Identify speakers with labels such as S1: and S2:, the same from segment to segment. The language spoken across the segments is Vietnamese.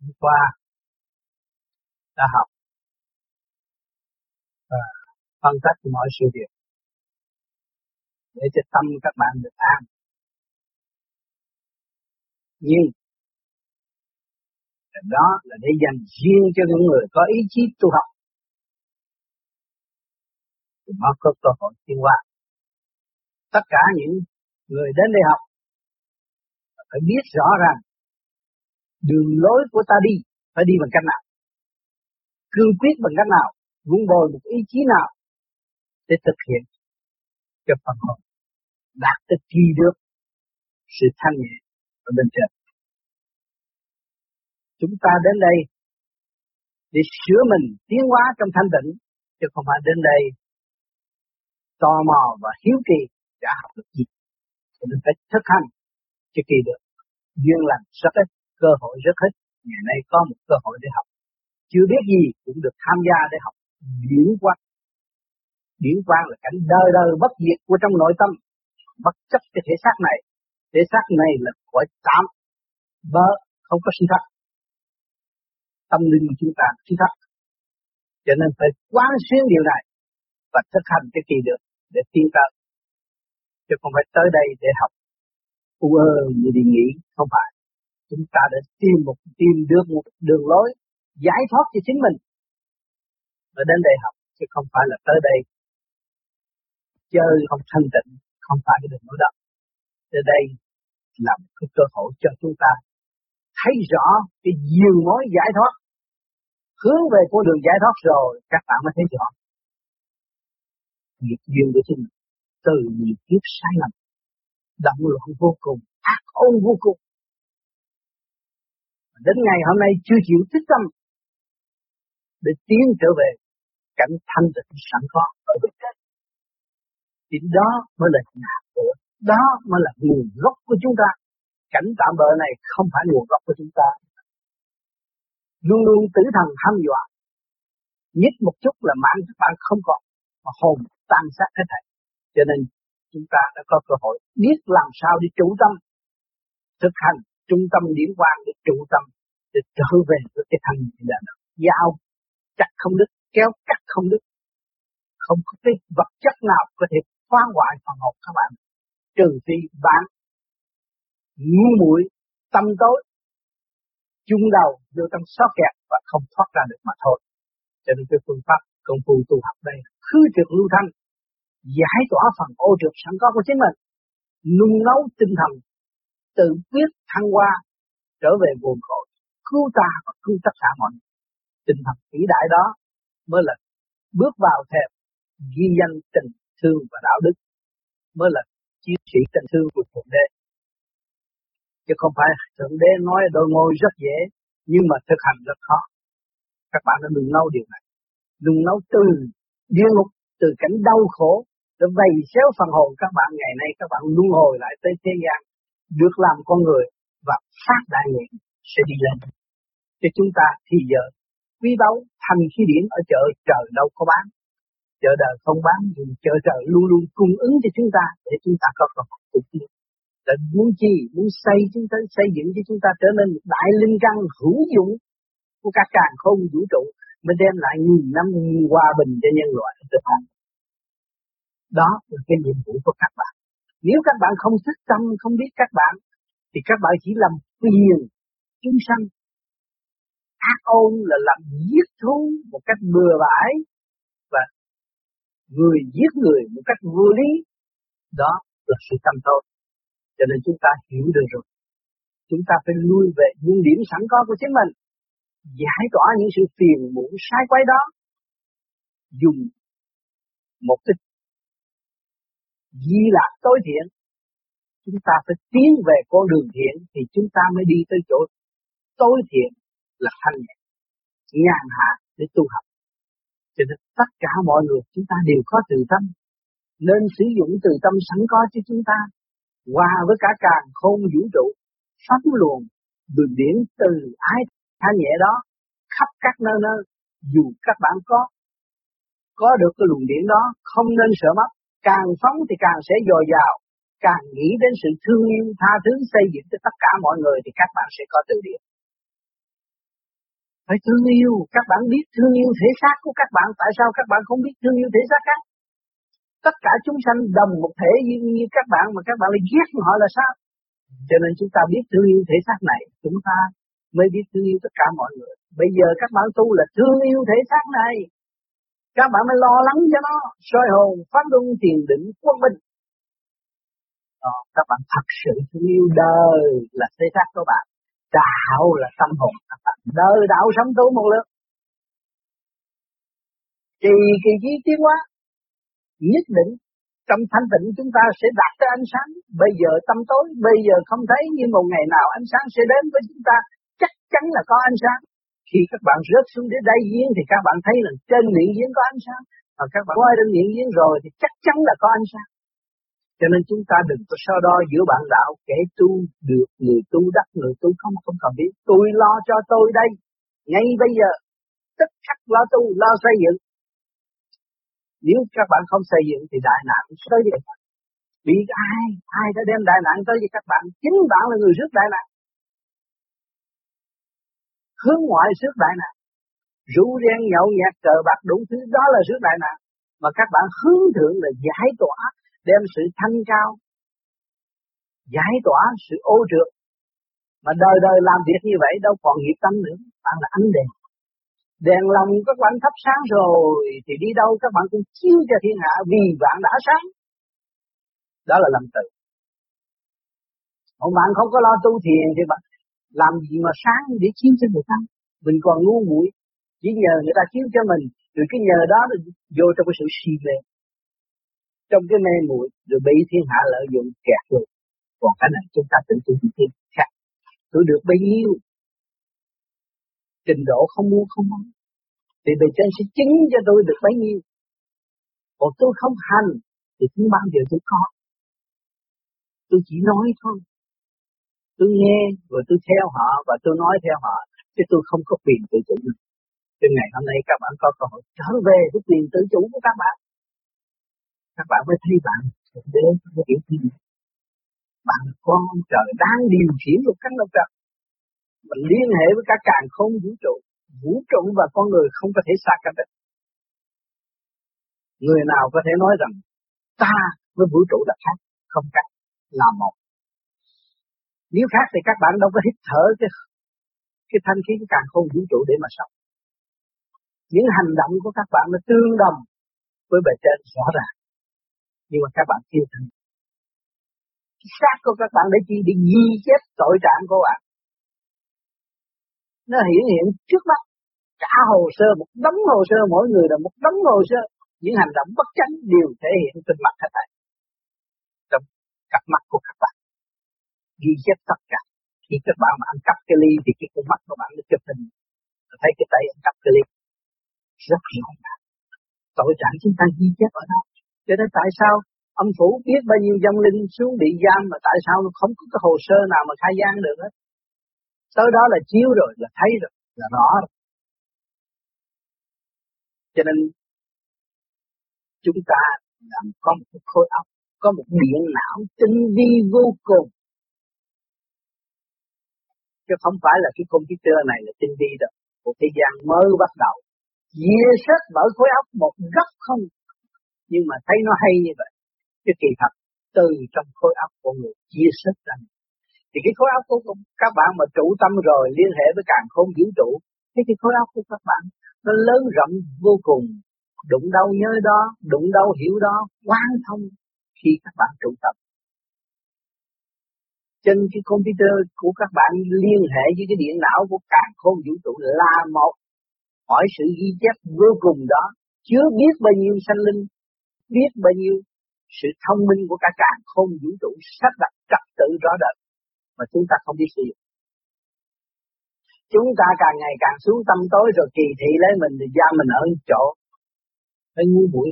S1: hôm qua đã học và phân tích mọi sự việc để cho tâm các bạn được an. Nhưng đó là để dành riêng cho những người có ý chí tu học. Thì mới có cơ hội tiến hóa. Tất cả những người đến đây học phải biết rõ rằng đường lối của ta đi phải đi bằng cách nào? Cương quyết bằng cách nào? Vun bồi một ý chí nào để thực hiện cho phần hồn? Đạt được kỳ được sự thanh nhẹ ở bên trên. Chúng ta đến đây để sửa mình tiến hóa trong thanh tịnh, chứ không phải đến đây tò mò và hiếu kỳ đã học được gì. Cho nên phải thực hành cho kỳ được. Duyên lành rất ít cơ hội rất ít. Ngày nay có một cơ hội để học. Chưa biết gì cũng được tham gia để học. Điển quang. Điển quang là cảnh đời đời bất diệt của trong nội tâm. Bất chấp cái thể xác này. Thể xác này là cõi tạm. Bơ không có sinh thật tâm linh chúng ta sinh thật cho nên phải quán xuyên điều này và thực hành cái kỳ được để tiến tới chứ không phải tới đây để học. U ơ, như đi nghĩ không phải chúng ta đã tìm một, tìm được một đường lối giải thoát cho chính mình và đến đây học, chứ không phải là tới đây. Chơi không thanh tịnh, không phải cái đường lối đó. Tới đây là một cái cơ hội cho chúng ta thấy rõ cái nhiều mối giải thoát, hướng về con đường giải thoát rồi các bạn mới thấy rõ nghiệp duyên của chính mình. Từ nhiều kiếp sai lầm động loạn vô cùng, ác ôn vô cùng đến ngày hôm nay chưa chịu thích tâm để tiến trở về cảnh thanh tịnh sẵn có ở bên trên thì đó mới là nhà cửa đó mới là nguồn gốc của chúng ta. Cảnh tạm bỡ này không phải nguồn gốc của chúng ta. Luôn luôn tử thần hăm dọa nhất một chút là mạng các bạn không còn, mà hồn tan sát hết thảy. Cho nên chúng ta đã có cơ hội biết làm sao để chủ tâm thực hành trung tâm điển quan để trụ tâm để trở về với cái thanh nhẹ là dao chặt không đứt, kéo cắt không đứt. Không có cái vật chất nào có thể phá hoại phần hồn các bạn. Trừ phi bạn ngu muội, tâm tối, chung đầu vô trong sót kẹt và không thoát ra được mà thôi. Cho nên cái phương pháp công phu tu học đây khứ trượt lưu thanh, giải tỏa phần ô trượt sẵn có của chính mình, nung nấu tinh thần, tự quyết thăng hoa, trở về nguồn cội cứu ta và cứu tất cả mọi người. Tinh thần vĩ đại đó mới là bước vào thềm ghi danh tình thương và đạo đức, mới là chiến sĩ tình thương của thượng đế. Chứ không phải thượng đế nói đôi ngôi rất dễ, nhưng mà thực hành rất khó. Các bạn đã đừng nấu điều này. Đừng nấu từ địa ngục, từ cảnh đau khổ, để vầy xéo phần hồn các bạn ngày nay, các bạn luân hồi lại tới thế gian, được làm con người và phát đại nguyện sẽ đi lên cho chúng ta thì giờ quý báu thành khí điển ở chợ trời đâu có bán. Chợ đời không bán nhưng chợ trời luôn luôn cung ứng cho chúng ta để chúng ta có cơ hội tu tiến là muốn chi? Muốn xây chúng ta, xây dựng cho chúng ta trở nên một đại linh căn hữu dụng của các càng không vũ trụ, mới đem lại nghìn năm hòa bình cho nhân loại được hành đó là cái nhiệm vụ của các bạn. Nếu các bạn không thức tâm, không biết các bạn, thì các bạn chỉ làm phiền chúng sanh ác ôn là làm giết thú một cách bừa bãi và người giết người một cách vô lý. Đó là sự tâm tốt cho nên chúng ta hiểu được rồi. Chúng ta phải lui về những điểm sẵn có của chính mình. Giải tỏa những sự phiền muộn sai quấy đó. Dùng một cái di lạc tối thiện. Chúng ta phải tiến về con đường thiện thì chúng ta mới đi tới chỗ tối thiện là thanh nhẹ, nhàn hạ để tu học. Cho nên tất cả mọi người chúng ta đều có từ tâm, nên sử dụng từ tâm sẵn có cho chúng ta, hòa với cả càng không vũ trụ pháp luồng, đường điển từ ái thanh nhẹ đó khắp các nơi nơi, dù các bạn có có được cái luồng điển đó, không nên sợ mất. Càng phóng thì càng sẽ dồi dào, càng nghĩ đến sự thương yêu tha thứ xây dựng cho tất cả mọi người thì các bạn sẽ có từ điển phải thương yêu. Các bạn biết thương yêu thể xác của các bạn. Tại sao các bạn không biết thương yêu thể xác khác? Tất cả chúng sanh đồng một thể như, như các bạn mà các bạn lại ghét họ là sao? Cho nên chúng ta biết thương yêu thể xác này. Chúng ta mới biết thương yêu tất cả mọi người. Bây giờ các bạn tu là thương yêu thể xác này. Các bạn mới lo lắng cho nó. Soi hồn phát luân tiền định quân bình. Đó, các bạn thật sự thương yêu đời là thể xác của bạn đạo là tâm hồn các bạn đời đạo sống tu một lượt. Kỳ kỳ trí tiến hóa, nhất định trong thanh tịnh chúng ta sẽ đạt tới ánh sáng. Bây giờ tâm tối, bây giờ không thấy, nhưng một ngày nào ánh sáng sẽ đến với chúng ta. Chắc chắn là có ánh sáng. Khi các bạn rớt xuống đến đáy giếng thì các bạn thấy là trên miệng giếng có ánh sáng. Và các bạn qua đến miệng giếng rồi thì chắc chắn là có ánh sáng cho nên chúng ta đừng có so đo giữa bạn đạo kẻ tu được người tu đắc người tu không không cần biết tôi lo cho tôi đây ngay bây giờ tất khắc lo tu lo xây dựng nếu các bạn không xây dựng thì đại nạn tới với bạn. Vì ai, ai đã đem đại nạn tới với các bạn, chính bạn là người rước đại nạn. Hướng ngoại rước đại nạn. Rủ ren nhậu nhạt cờ bạc đủ thứ đó là rước đại nạn. Mà các bạn hướng thượng là giải tỏa, đem sự thanh cao, giải tỏa sự ô trượt. Mà đời đời làm việc như vậy đâu còn nghiệp tâm nữa, bạn là ánh đèn Đèn lòng các bạn thắp sáng rồi thì đi đâu các bạn cũng chiếu cho thiên hạ vì bạn đã sáng. Đó là làm tự. Còn bạn không có lo tu thiền thì bạn làm gì mà sáng để chiếu cho người ta. Mình còn ngu muội chỉ nhờ người ta chiếu cho mình rồi cái nhờ đó vô trong cái sự si mê trong cái mê muội, rồi bị thiên hạ lợi dụng kẹt rồi còn cái này chúng ta tự tu thiên khác. Tôi được bấy nhiêu. Trình độ không mua không bán thì bề trên sẽ chứng cho tôi được bấy nhiêu. Còn tôi không hành, thì cũng bao giờ tôi có. Tôi chỉ nói thôi. Tôi nghe, rồi tôi theo họ, và tôi nói theo họ, chứ tôi không có quyền tự chủ. Được Từ ngày hôm nay các bạn có cơ hội trở về với quyền tự chủ của các bạn các bạn mới thấy bạn đến mới hiểu gì? Bạn con trời đang điều khiển một căn lục trật mình liên hệ với các càng không vũ trụ. Vũ trụ và con người không có thể xa cách được. Người nào có thể nói rằng ta với vũ trụ là khác? Không khác. Là một. Nếu khác thì các bạn đâu có hít thở cái cái thanh khí càng không vũ trụ để mà sống. Những hành động của các bạn nó tương đồng với bề trên rõ ràng nhưng mà các bạn chưa thành cái xác của các bạn để chi để ghi chép tội trạng của bạn. Nó hiển hiện trước mắt. Cả hồ sơ, một đống hồ sơ, mỗi người là một đống hồ sơ. Những hành động bất chánh đều thể hiện trên mặt hết thảy. Trong cặp mắt của các bạn. Ghi chép tất cả. Khi các bạn mà ăn cắp cái ly thì cái con mắt của bạn nó chụp hình. Thấy cái tay ăn cắp cái ly. Rất rõ ràng. Tội trạng chúng ta ghi chép ở đâu cho nên tại sao âm phủ biết bao nhiêu dân linh xuống bị giam mà tại sao nó không có cái hồ sơ nào mà khai gian được hết? Tới đó là chiếu rồi, là thấy rồi, là rõ rồi. Cho nên chúng ta làm có một khối óc, có một điện não tinh vi vô cùng. Chứ không phải là cái computer này là tinh vi đâu. Một thế gian mới bắt đầu. Chia sớt bởi khối óc một góc không nhưng mà thấy nó hay như vậy, cái kỳ thật từ trong khối óc của người chia sớt ra. Thì cái khối óc của các bạn mà trụ tâm rồi liên hệ với càng không vũ trụ thế thì khối óc của các bạn nó lớn rộng vô cùng. Đụng đâu nhớ đó, đụng đâu hiểu đó quan thông khi các bạn trụ tâm. Trên cái computer của các bạn liên hệ với cái điện não của càng không vũ trụ là một. Hỏi sự ghi chép vô cùng đó, chứa biết bao nhiêu sanh linh biết bao nhiêu sự thông minh của cả càng không vũ trụ sắp đặt trật tự rõ rệt mà chúng ta không biết sử dụng. Chúng ta càng ngày càng xuống tâm tối rồi kỳ thị lấy mình thì ra mình ở chỗ. nó ngu muội?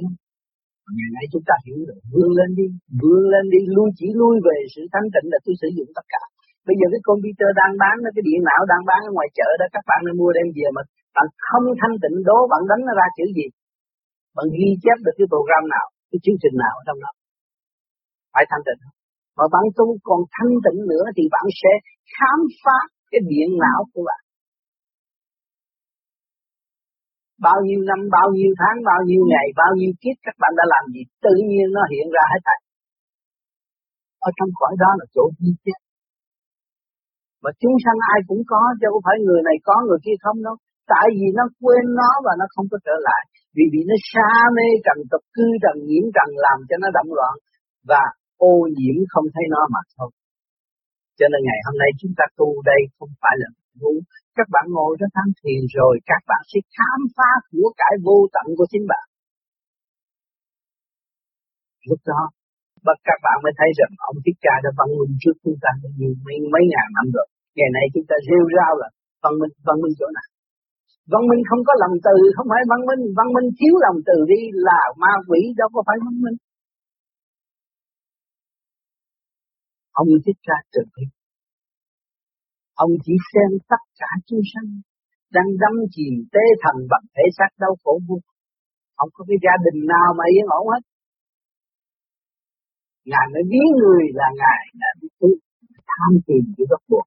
S1: Ngày nay chúng ta hiểu rồi, vươn lên đi, vươn lên đi, lui chỉ lui về sự thanh tịnh là tôi sử dụng tất cả. Bây giờ cái computer đang bán, cái điện não đang bán ở ngoài chợ đó, các bạn nên mua đem về mà bạn không thanh tịnh đố bạn đánh nó ra chữ gì. Bạn ghi chép được cái program nào, cái chương trình nào trong đó. Phải thanh tịnh mà bạn tu còn thanh tịnh nữa thì bạn sẽ khám phá cái điện não của bạn bao nhiêu năm, bao nhiêu tháng, bao nhiêu ngày, bao nhiêu kiếp các bạn đã làm gì, tự nhiên nó hiện ra hết thảy. Ở trong cõi đó là chỗ ghi chép. Mà chúng sanh ai cũng có, chứ không phải người này có, người kia không đâu. Tại vì nó quên nó và nó không có trở lại. Vì vì nó xa mê trần tục cư trần nhiễm trần làm cho nó động loạn. Và ô nhiễm không thấy nó mà thôi. Cho nên ngày hôm nay chúng ta tu đây không phải là ngu. Các bạn ngồi đó tham thiền rồi các bạn sẽ khám phá của cải vô tận của chính bạn. Lúc đó và các bạn mới thấy rằng ông Thích Ca đã văn minh trước chúng ta nhiều mấy, mấy ngàn năm rồi. Ngày nay chúng ta rêu rao là văn minh, văn minh chỗ nào? Văn minh không có lòng từ, không phải văn minh, văn minh thiếu lòng từ đi là ma quỷ đâu có phải văn minh. Ông Thích ra từ bi. Ông chỉ xem tất cả chúng sanh đang đâm chìm tê thần bằng thể xác đau khổ vô. Ông có cái gia đình nào mà yên ổn hết. Ngài mới biến người là Ngài đã biết tham tìm cái gốc buộc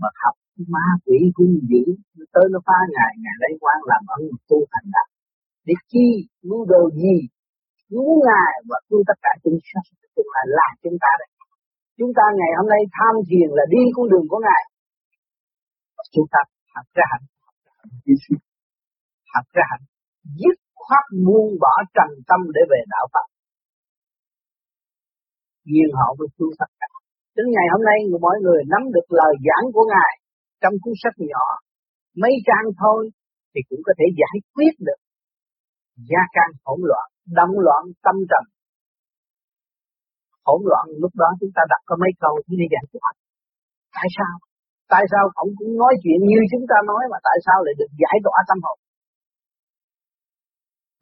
S1: mà học ma quỷ hung dữ tới nó phá Ngài, Ngài lấy quan làm ân tu thành đạo. Để chi, mưu đồ gì, cứu Ngài và cứu tất cả chúng sanh, cũng là là chúng ta đây. Chúng ta ngày hôm nay tham thiền là đi con đường của Ngài. Chúng ta học ra hạnh, học ra hạnh, dứt khoát buông bỏ trần tâm để về đạo Phật. Duyên họ với cứu tất cả. Đến ngày hôm nay mọi người nắm được lời giảng của Ngài trong cuốn sách nhỏ, mấy trang thôi thì cũng có thể giải quyết được gia can hỗn loạn, động loạn tâm trần. Hỗn loạn lúc đó chúng ta đặt có mấy câu thì đi giải quyết. Tại sao? Tại sao ông cũng nói chuyện như chúng ta nói mà tại sao lại được giải tỏa tâm hồn?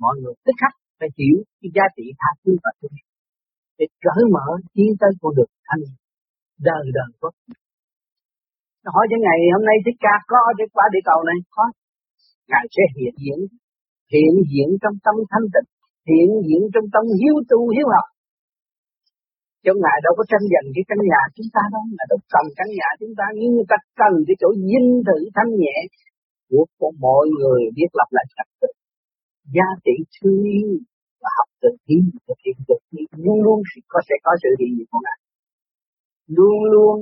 S1: Mọi người tức khắc phải hiểu cái giá trị tha thứ và thương để cởi mở tiến tới con đường thanh đời đời có hỏi cho ngày hôm nay thích ca có để qua địa cầu này? Có. Ngài sẽ hiện diện, hiện diện trong tâm thanh tịnh hiện diện trong tâm hiếu tu hiếu học. Cho ngài đâu có tranh giành cái căn nhà chúng ta đâu ngài đâu cần căn nhà chúng ta. Nhưng người ta cần cái chỗ dinh thự thanh nhẹ của, của mọi người biết lập lại trật tự. Giá trị thương yêu và học từ thi thực hiện từ thi luôn luôn có sẽ có sự hiện diện của ngài. Luôn luôn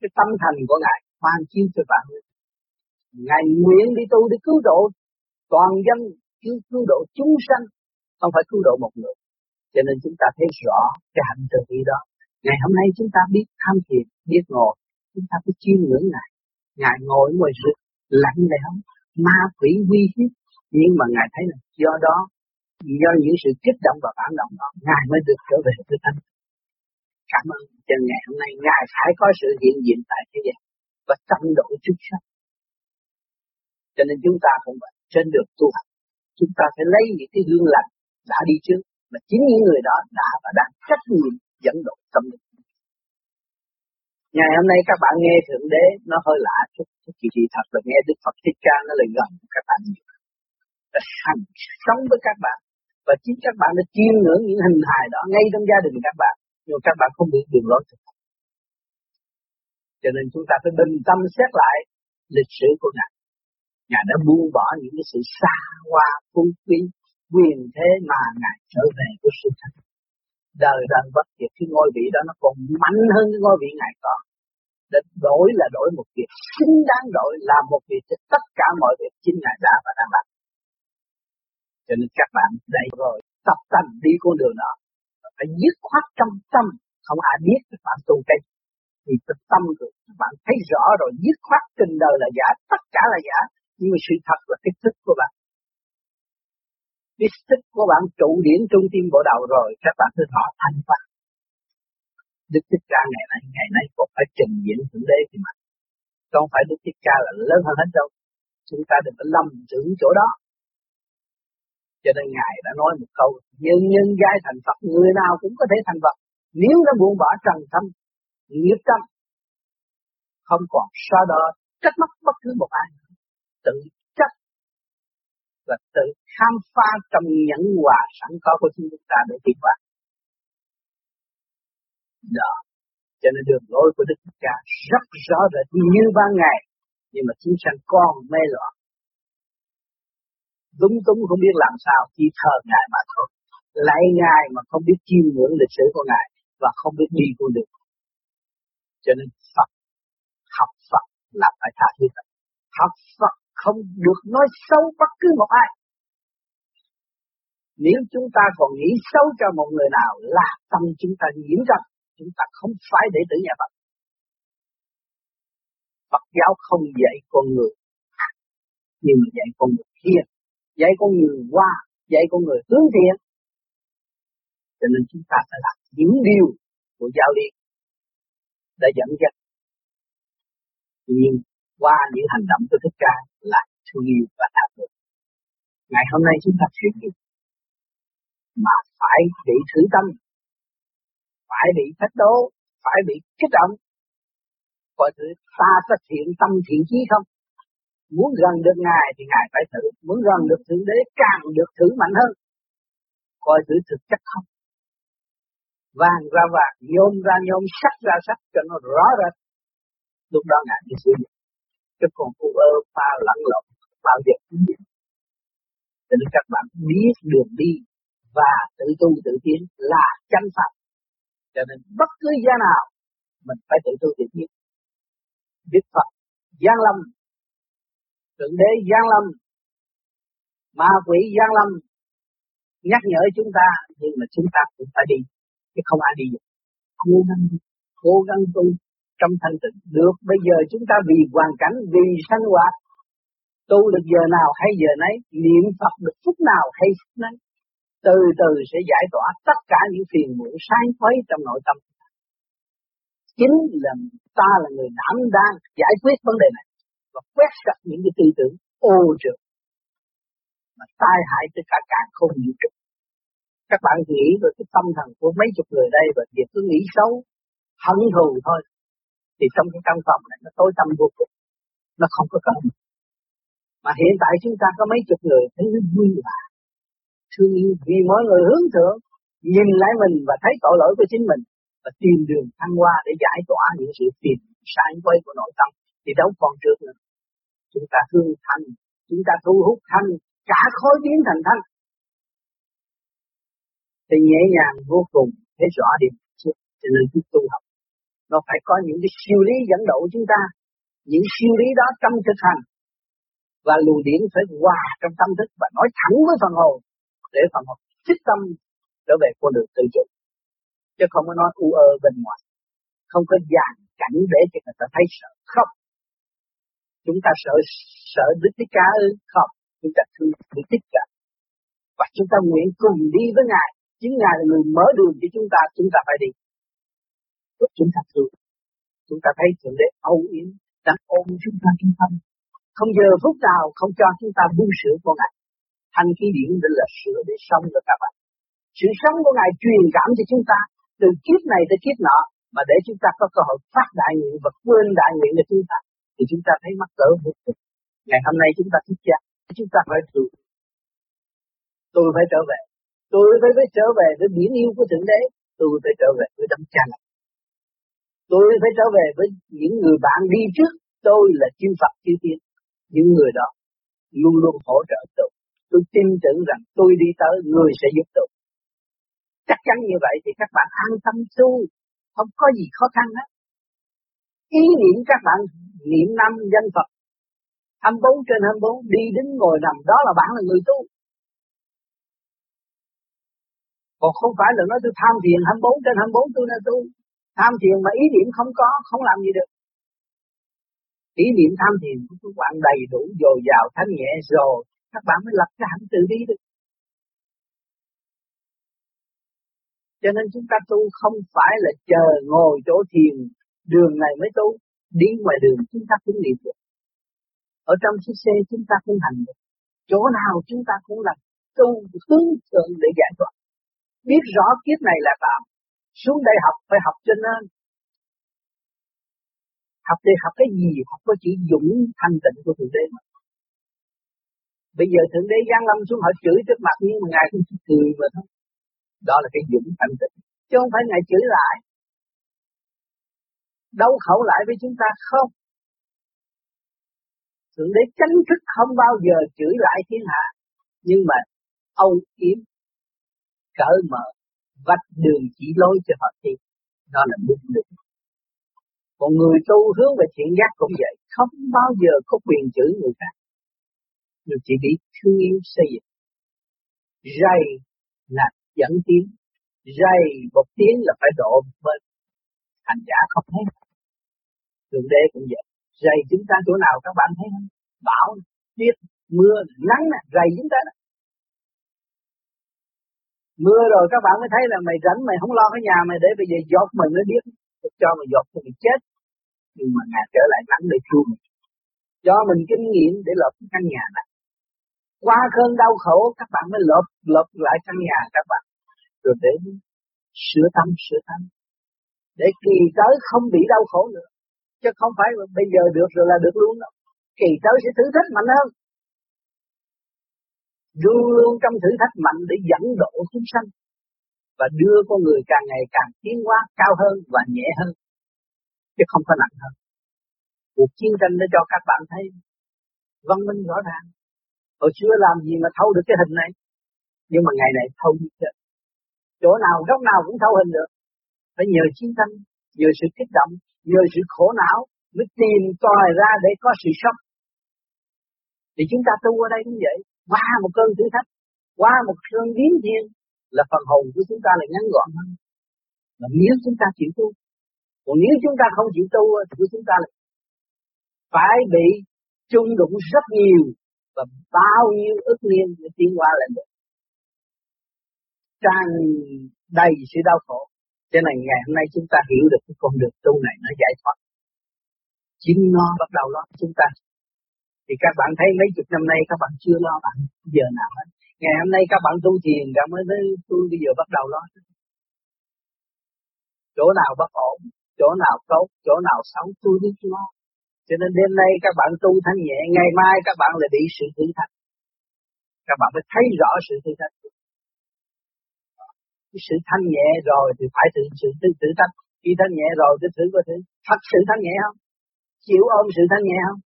S1: cái tâm thành của ngài hoàn chiếu cho bạn. Ngài nguyện đi tu để cứu độ toàn dân, cứu cứu độ chúng sanh, không phải cứu độ một người. Cho nên chúng ta thấy rõ cái hạnh từ bi đó. Ngày hôm nay chúng ta biết tham thiền, biết ngồi, chúng ta phải chiêm ngưỡng ngài. Ngài ngồi ngoài rực lạnh lẽo, ma quỷ uy hiếp. Nhưng mà ngài thấy là do đó, do những sự kích động và phản động đó, ngài mới được trở về với thanh cảm ơn. Cho ngày hôm nay, ngài phải có sự hiện diện tại thế gian và tâm độ chúng sanh cho nên chúng ta cũng vậy trên đường tu học chúng ta phải lấy những cái gương lành đã đi trước mà chính những người đó đã và đang trách nhiệm dẫn độ tâm linh. Ngày hôm nay các bạn nghe thượng đế nó hơi lạ chút chỉ chỉ thật là nghe đức phật thích ca nó lại gần các bạn nhiều. Hành sống với các bạn và chính các bạn đã chiêm ngưỡng những hình hài đó ngay trong gia đình các bạn nhưng các bạn không biết đường lối thực cho nên chúng ta phải bình tâm xét lại lịch sử của Ngài. Ngài đã buông bỏ những cái sự xa hoa, phú quý, quyền thế mà Ngài trở về của sự thật. Đời đời bất diệt cái ngôi vị đó nó còn mạnh hơn cái ngôi vị Ngài có. Để đổi là đổi một việc xứng đáng đổi là một việc cho tất cả mọi việc chính Ngài đã và đang làm. Cho nên các bạn đây rồi tập tành đi con đường đó phải dứt khoát trong tâm, không ai biết các bạn tu cái thì thực tâm rồi, các bạn thấy rõ rồi, dứt khoát tình đời là giả, tất cả là giả. Nhưng mà sự thật là cái thức của bạn. Cái thức của bạn trụ điển trung tim bộ đầu rồi, các bạn cứ thọ thanh pháp Đức Thích Ca ngày nay ngày nay còn phải trình diễn thượng đế thì mà. Không phải Đức Thích Ca là lớn hơn hết đâu. Chúng ta đừng có lầm tưởng chỗ đó cho nên Ngài đã nói một câu, nhân nhân giai thành Phật, người nào cũng có thể thành Phật. Nếu nó buông bỏ trần tâm, nghiệp tâm, không còn so đó trách móc bất cứ một ai. Tự trách và tự khám phá trong nhẫn hòa sẵn có của chúng ta để tiến hóa Đó. Cho nên đường lối của Đức Cha rất rõ rệt như ban ngày, nhưng mà chúng sanh con mê loạn lúng túng không biết làm sao, chỉ thờ Ngài mà thôi. Lại Ngài mà không biết chiêm ngưỡng lịch sử của Ngài và không biết đi con đường. Cho nên Phật, học Phật là phải tha thứ. Học Phật không được nói xấu bất cứ một ai. Nếu chúng ta còn nghĩ xấu cho một người nào là tâm chúng ta nhiễm rằng chúng ta không phải để tử nhà Phật. Phật giáo không dạy con người nhưng mà dạy con người thiện, dạy con người qua, dạy con người hướng thiện. Cho nên chúng ta phải làm những điều của giáo lý đã dẫn dắt. Nhưng qua những hành động của thích ca là thương yêu và đạt được. Ngày hôm nay chúng ta thuyết nghiệp mà phải bị thử tâm, phải bị thách đố, phải bị kích động. Coi thử ta có thiện tâm thiện chí không? Muốn gần được Ngài thì Ngài phải thử, muốn gần được Thượng Đế càng được thử mạnh hơn. Coi thử thực chất không. Vàng ra vàng, nhôm ra nhôm, sắt ra sắt cho nó rõ ra Lúc đó Ngài mới sử dụng. Chứ còn phụ ơ pha lẫn lộn, bao giờ cũng vậy. Cho nên các bạn biết đường đi và tự tu tự tiến là chân phật Cho nên bất cứ gia nào mình phải tự tu tự tiến. Biết Phật, Giang Lâm Thượng đế giang lâm, ma quỷ giang lâm, nhắc nhở chúng ta, nhưng mà chúng ta cũng phải đi, chứ không ai đi. được. Cố gắng, cố gắng tu trong thanh tịnh được. Bây giờ chúng ta vì hoàn cảnh, vì sanh hoạt, tu được giờ nào hay giờ nấy, niệm Phật được phút nào hay phút nấy. Từ từ sẽ giải tỏa tất cả những phiền muộn sáng khuấy trong nội tâm. Chính là ta là người đảm đang giải quyết vấn đề này và quét sạch những cái tư tưởng ô trượt mà tai hại tất cả cả không vũ trụ. Các bạn nghĩ về cái tâm thần của mấy chục người đây và việc cứ nghĩ xấu, hận thù thôi, thì trong cái căn phòng này nó tối tăm vô cùng, nó không có cần. Mà hiện tại chúng ta có mấy chục người thấy nó vui vẻ, thương yêu vì mỗi người hướng thượng, nhìn lại mình và thấy tội lỗi của chính mình và tìm đường thăng hoa để giải tỏa những sự phiền sáng quay của nội tâm thì đâu còn trước nữa chúng ta thương thanh chúng ta thu hút thanh cả khối biến thành thanh thì nhẹ nhàng vô cùng thấy rõ điểm cho nên chúng tu học, nó phải có những cái siêu lý dẫn độ chúng ta. Những siêu lý đó trong thực hành. Và luồng điển phải hòa trong tâm thức và nói thẳng với phần hồn, để phần hồn thích tâm trở về con đường tự chủ. Chứ không có nói u ơ bên ngoài. Không có dàn cảnh để cho người ta thấy sợ khóc chúng ta sợ sợ Đức Thích Ca ư? Không, chúng ta thương Đức Thích Ca. Và chúng ta nguyện cùng đi với Ngài. Chính Ngài là người mở đường cho chúng ta, chúng ta phải đi. Lúc chúng ta thương. Chúng ta thấy Thượng Đế âu yếm, đang ôm chúng ta trong tâm. Không giờ phút nào không cho chúng ta buông sửa của Ngài. Thanh khí điển để là sửa để sống được các bạn. Sự sống của Ngài truyền cảm cho chúng ta từ kiếp này tới kiếp nọ mà để chúng ta có cơ hội phát đại nguyện và quên đại nguyện của chúng ta thì chúng ta thấy mắc cỡ vô cùng. Ngày hôm nay chúng ta thích cha, chúng ta phải thương. Tôi phải trở về. Tôi phải, phải trở về với biển yêu của Thượng Đế. Tôi phải trở về với đấng cha. Tôi phải trở về với những người bạn đi trước. Tôi là chư Phật chư Tiên. Những người đó luôn luôn hỗ trợ tôi. Tôi tin tưởng rằng tôi đi tới người sẽ giúp tôi. Chắc chắn như vậy thì các bạn an tâm tu, không có gì khó khăn hết. Ý niệm các bạn, niệm năm danh Phật. 24 trên 24 đi đến ngồi nằm, đó là bạn là người tu. Còn không phải là nói tôi tham thiền 24 trên 24 tôi là tu. Tham thiền mà ý niệm không có, không làm gì được. Ý niệm tham thiền của các bạn đầy đủ, dồi dào thanh nhẹ, rồi các bạn mới lập cái hạnh tự đi được. Cho nên chúng ta tu không phải là chờ ngồi chỗ thiền đường này mới tu, đi ngoài đường chúng ta cũng niệm được. Ở trong chiếc xe chúng ta cũng hành được. Chỗ nào chúng ta cũng làm tu hướng thượng để giải thoát. Biết rõ kiếp này là tạm, xuống đây học phải học cho nên. Học để học cái gì? Học có chỉ dũng thanh tịnh của thượng đế mà. Bây giờ thượng đế giáng lâm xuống, họ chửi trước mặt, nhưng mà ngài cũng cười mà thôi. Đó là cái dũng thanh tịnh. Chứ không phải ngài chửi lại đấu khẩu lại với chúng ta không? Thượng đế chánh thức không bao giờ chửi lại thiên hạ, nhưng mà âu yếm, cỡ mở vạch đường chỉ lối cho họ đi. Đó là đúng được còn người tu hướng về thiện giác cũng vậy, không bao giờ có quyền chửi người khác. Người chỉ biết thương yêu xây dựng. Rầy là dẫn tiến. Rầy một tiếng là phải độ một bên. Thành giả không thấy thượng đế cũng vậy. Rầy chúng ta chỗ nào các bạn thấy không? Bão tuyết mưa, nắng nè, rầy chúng ta đó. Mưa rồi các bạn mới thấy là mày rảnh, mày không lo cái nhà mày để bây giờ giọt mình mới biết. Cho mày giọt thì mày chết. Nhưng mà ngài trở lại nắng để thương mình. Cho mình kinh nghiệm để lợp cái căn nhà này. Qua cơn đau khổ, các bạn mới lợp lợp lại căn nhà các bạn. Rồi để sửa tâm sửa tâm để kỳ tới không bị đau khổ nữa chứ không phải bây giờ được rồi là được luôn đâu. Kỳ tới sẽ thử thách mạnh hơn. Luôn luôn trong thử thách mạnh để dẫn độ chúng sanh và đưa con người càng ngày càng tiến hóa cao hơn và nhẹ hơn. Chứ không có nặng hơn. Cuộc chiến tranh đã cho các bạn thấy văn minh rõ ràng. Hồi xưa làm gì mà thâu được cái hình này? Nhưng mà ngày này thâu được chỗ nào, góc nào cũng thâu hình được. Phải nhờ chiến tranh, nhờ sự kích động nhờ sự khổ não mới tìm tòi ra để có sự sống. Thì chúng ta tu ở đây cũng vậy. Qua một cơn thử thách, qua một cơn biến thiên là phần hồn của chúng ta là ngắn gọn hơn. Mà nếu chúng ta chịu tu, còn nếu chúng ta không chịu tu thì của chúng ta là phải bị chung đụng rất nhiều và bao nhiêu ức niên để tiến qua lại được. Tràn đầy sự đau khổ. Thế nên ngày hôm nay chúng ta hiểu được cái con đường tu này nó giải thoát. Chính nó bắt đầu lo chúng ta. Thì các bạn thấy mấy chục năm nay các bạn chưa lo bạn, giờ nào hết. Ngày hôm nay các bạn tu thiền cảm mới tới tôi bây giờ bắt đầu lo. Chỗ nào bất ổn, chỗ nào tốt, chỗ nào xấu tôi biết lo cho nên đêm nay các bạn tu thanh nhẹ, ngày mai các bạn lại bị sự thử thách. Các bạn phải thấy rõ sự thử thách cái sự thanh nhẹ rồi thì phải thử sự tự thử thách khi thanh nhẹ rồi thì thử có thử thật sự thanh nhẹ không? Chịu ôm sự thanh nhẹ không?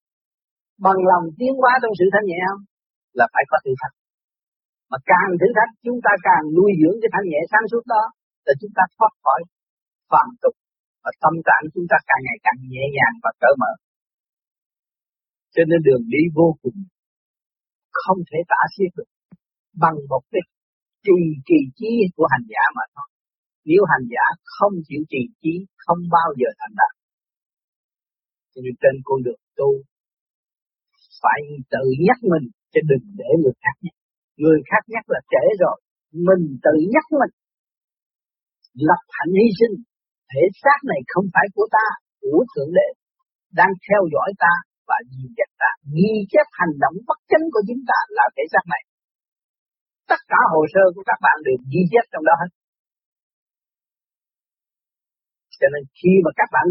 S1: Bằng lòng tiến hóa trong sự thanh nhẹ không? Là phải có thử thách mà càng thử thách, chúng ta càng nuôi dưỡng cái thanh nhẹ sáng suốt đó, là chúng ta thoát khỏi phàm tục và tâm trạng chúng ta càng ngày càng nhẹ nhàng và cởi mở. Cho nên đường đi vô cùng không thể tả xiết được bằng một cái trì trì trí của hành giả mà thôi. Nếu hành giả không chịu trì trí không bao giờ thành đạt cho nên trên con đường tu, phải tự nhắc mình chứ đừng để người khác nhắc. Người khác nhắc là trễ rồi, mình tự nhắc mình. Lập hạnh hy sinh, thể xác này không phải của ta, của thượng đế, đang theo dõi ta và nhìn dắt ta. Ghi chép hành động bất chánh của chúng ta là thể xác này tất cả hồ sơ của các bạn đều ghi chép trong đó hết. Cho nên khi mà các bạn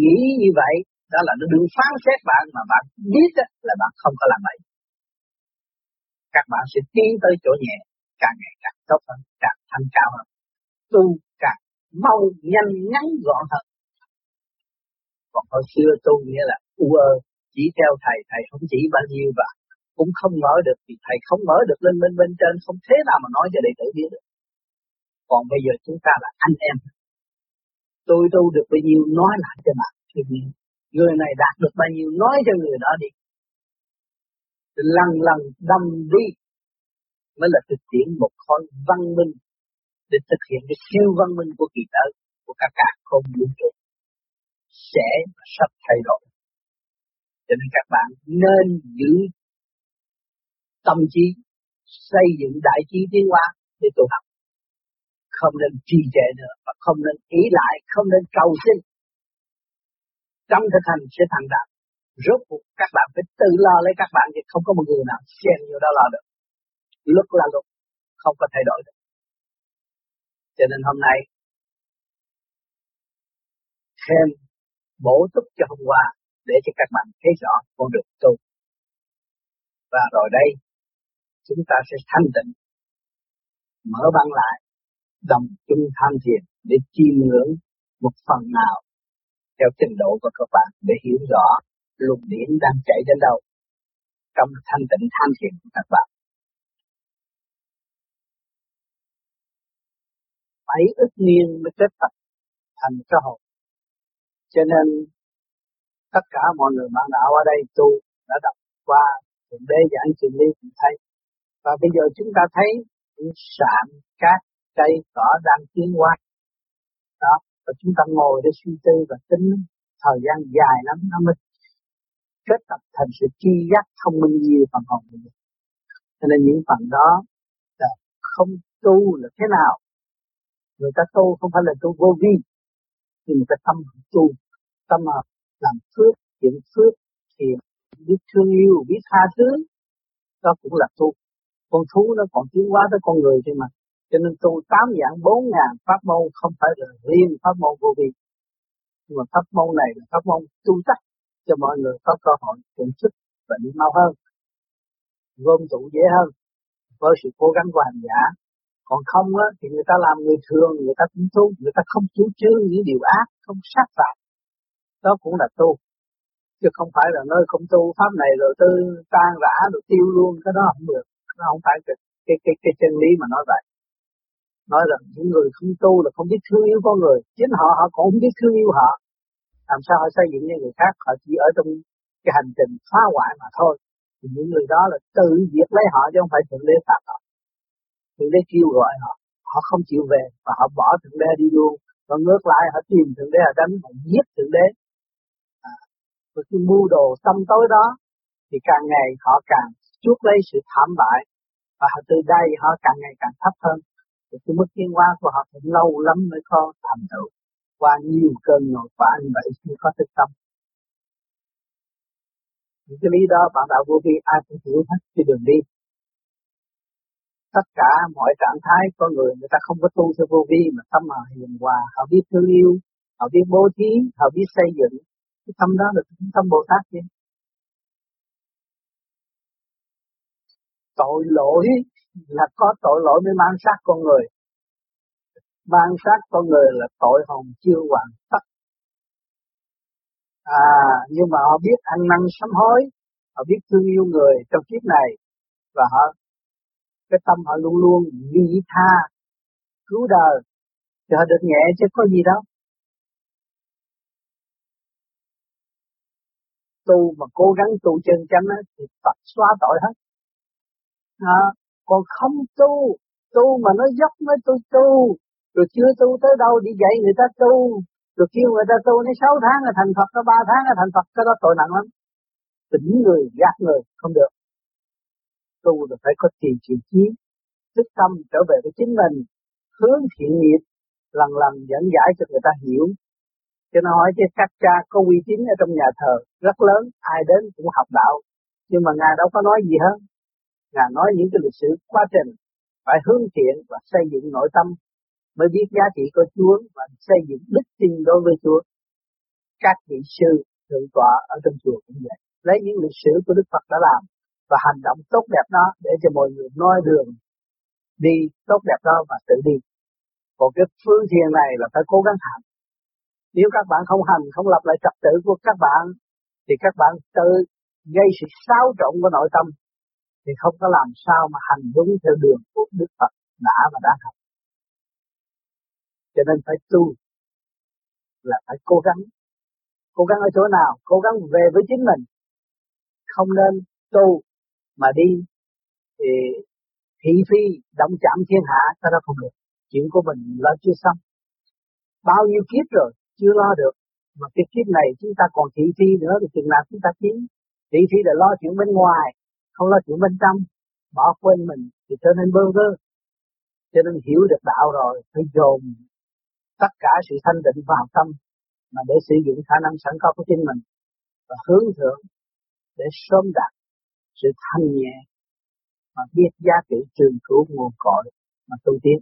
S1: nghĩ như vậy, đó là nó đừng phán xét bạn mà bạn biết là bạn không có làm vậy. Các bạn sẽ tiến tới chỗ nhẹ, càng ngày càng tốt hơn, càng thanh cao hơn. Tu càng mau, nhanh, ngắn gọn hơn. Còn hồi xưa tu nghĩa là u ơ chỉ theo thầy thầy không chỉ bao nhiêu và cũng không mở được thì thầy không mở được lên bên bên trên, không thế nào mà nói cho đệ tử biết được. Còn bây giờ chúng ta là anh em. Tôi tu được bao nhiêu, nói lại cho bạn thì người này đạt được bao nhiêu, nói cho người đó đi. Lần lần đâm đi mới là thực hiện một khối văn minh để thực hiện cái siêu văn minh của kỳ tử, của các cả không vũ trụ. Sẽ sắp thay đổi. Cho nên các bạn nên giữ tâm trí, xây dựng đại trí tiến hóa để tu học. Không nên trì trệ nữa và không nên ý lại, không nên cầu xin. Trong thực hành sẽ thành đạt. Rốt cuộc, các bạn phải tự lo lấy các bạn thì không có một người nào xem nhiều đó lo được. Lúc là lúc, không có thay đổi được. Cho nên hôm nay, thêm bổ túc cho hôm qua để cho các bạn thấy rõ con đường tu. Và rồi đây chúng ta sẽ thanh tịnh. Mở băng lại đồng chung tham thiền để chiêm ngưỡng một phần nào theo trình độ của các bạn để hiểu rõ luồng điển đang chảy đến đâu trong thanh tịnh tham thiền của các bạn. Bảy ức niên mới kết tập thành cơ hội, Cho nên tất cả mọi người bạn đạo ở đây tu đã đọc qua thượng đế giảng chuyện lý cũng thấy và bây giờ chúng ta thấy những sạn cát cây cỏ đang tiến qua đó, và chúng ta ngồi để suy tư và tính thời gian dài lắm, nó mới kết tập thành sự tri giác thông minh nhiều phần hồn mình. Cho nên những phần đó là không tu là thế nào? Người ta tu không phải là tu vô vi, nhưng người ta tâm tu, tâm hợp làm phước thiện phước thiện biết thương yêu, biết tha thứ, đó cũng là tu con thú nó còn tiến hóa tới con người thôi mà. Cho nên tu tám dạng bốn ngàn pháp môn không phải là riêng pháp môn vô vi. Nhưng mà pháp môn này là pháp môn tu tắc cho mọi người có cơ hội kiểm sức bệnh mau hơn gom tụ dễ hơn với sự cố gắng của hành giả. Còn không á, thì người ta làm người thường người ta cũng tu người ta không chủ trương những điều ác không sát phạt. Đó cũng là tu chứ không phải là nơi không tu pháp này rồi tư tan rã rồi tiêu luôn cái đó không được nó không phải cái cái cái, cái chân lý mà nói vậy. Nói rằng những người không tu là không biết thương yêu con người. Chính họ họ cũng không biết thương yêu họ. Làm sao họ xây dựng cho người khác? Họ chỉ ở trong cái hành trình phá hoại mà thôi. Thì những người đó là tự diệt lấy họ chứ không phải thượng đế phạt họ. Thượng đế kêu gọi họ. Họ không chịu về và họ bỏ thượng đế đi luôn. Và ngược lại họ tìm thượng đế họ đánh họ giết thượng đế. À, cái mưu đồ tâm tối đó thì càng ngày họ càng chuốc lấy sự thảm bại và từ đây họ càng ngày càng thấp hơn. Thì cái mức tiến hóa của họ cũng lâu lắm mới có thành tựu. Qua nhiều cơn ngột và anh vậy chưa có thức tâm. Những cái lý đó bạn đạo vô vi ai cũng hiểu hết cái đường đi. Tất cả mọi trạng thái con người người ta không có tu theo vô vi mà tâm họ hiền hòa, họ biết thương yêu, họ biết bố thí, họ biết xây dựng. Cái tâm đó là tâm bồ tát chứ tội lỗi là có tội lỗi mới mang sát con người. Mang sát con người là tội hồn chưa hoàn tất. À nhưng mà họ biết ăn năn sám hối, họ biết thương yêu người trong kiếp này, và họ, cái tâm họ luôn luôn vị tha, cứu đời, cho họ được nhẹ chứ có gì đâu. Tu mà cố gắng tu chân chánh thì Phật xóa tội hết à, còn không tu tu mà nó dốc mới tu tu rồi chưa tu tới đâu đi dạy người ta tu rồi kêu người ta tu nó sáu tháng là thành Phật, nó ba tháng là thành Phật, cái đó tội nặng lắm. Tỉnh người, gạt người, không được. Tu là phải có tiền chịu chí, thức tâm trở về với chính mình, hướng thiện nghiệp, lần lần dẫn giải cho người ta hiểu. Cho nó hỏi chứ các cha có uy tín ở trong nhà thờ rất lớn, ai đến cũng học đạo. Nhưng mà Ngài đâu có nói gì hết Ngài nói những cái lịch sử quá trình, phải hướng thiện và xây dựng nội tâm mới biết giá trị của Chúa và xây dựng đức tin đối với Chúa. Các vị sư thượng tọa ở trong chùa cũng vậy. Lấy những lịch sử của Đức Phật đã làm và hành động tốt đẹp đó để cho mọi người nói đường đi tốt đẹp đó và tự đi. Còn cái phương thiền này là phải cố gắng hành. Nếu các bạn không hành, không lập lại trật tự của các bạn, thì các bạn tự gây sự xáo trộn của nội tâm, thì không có làm sao mà hành đúng theo đường của Đức Phật đã và đã học. Cho nên phải tu là phải cố gắng. Cố gắng ở chỗ nào? Cố gắng về với chính mình. Không nên tu mà đi, thì thị phi, động chạm thiên hạ ta đó không được. Chuyện của mình lo chưa xong. Bao nhiêu kiếp rồi, chưa lo được. Mà cái kiếp này chúng ta còn thị phi nữa, thì chừng nào chúng ta tiến, thị phi là lo chuyện bên ngoài không lo chuyện bên trong, bỏ quên mình thì trở nên bơ vơ. Cho nên hiểu được đạo rồi, phải dồn tất cả sự thanh định vào tâm mà để sử dụng khả năng sẵn có của chính mình và hướng thượng để sớm đạt sự thanh nhẹ mà biết giá trị trường cửu nguồn cội mà tu tiến.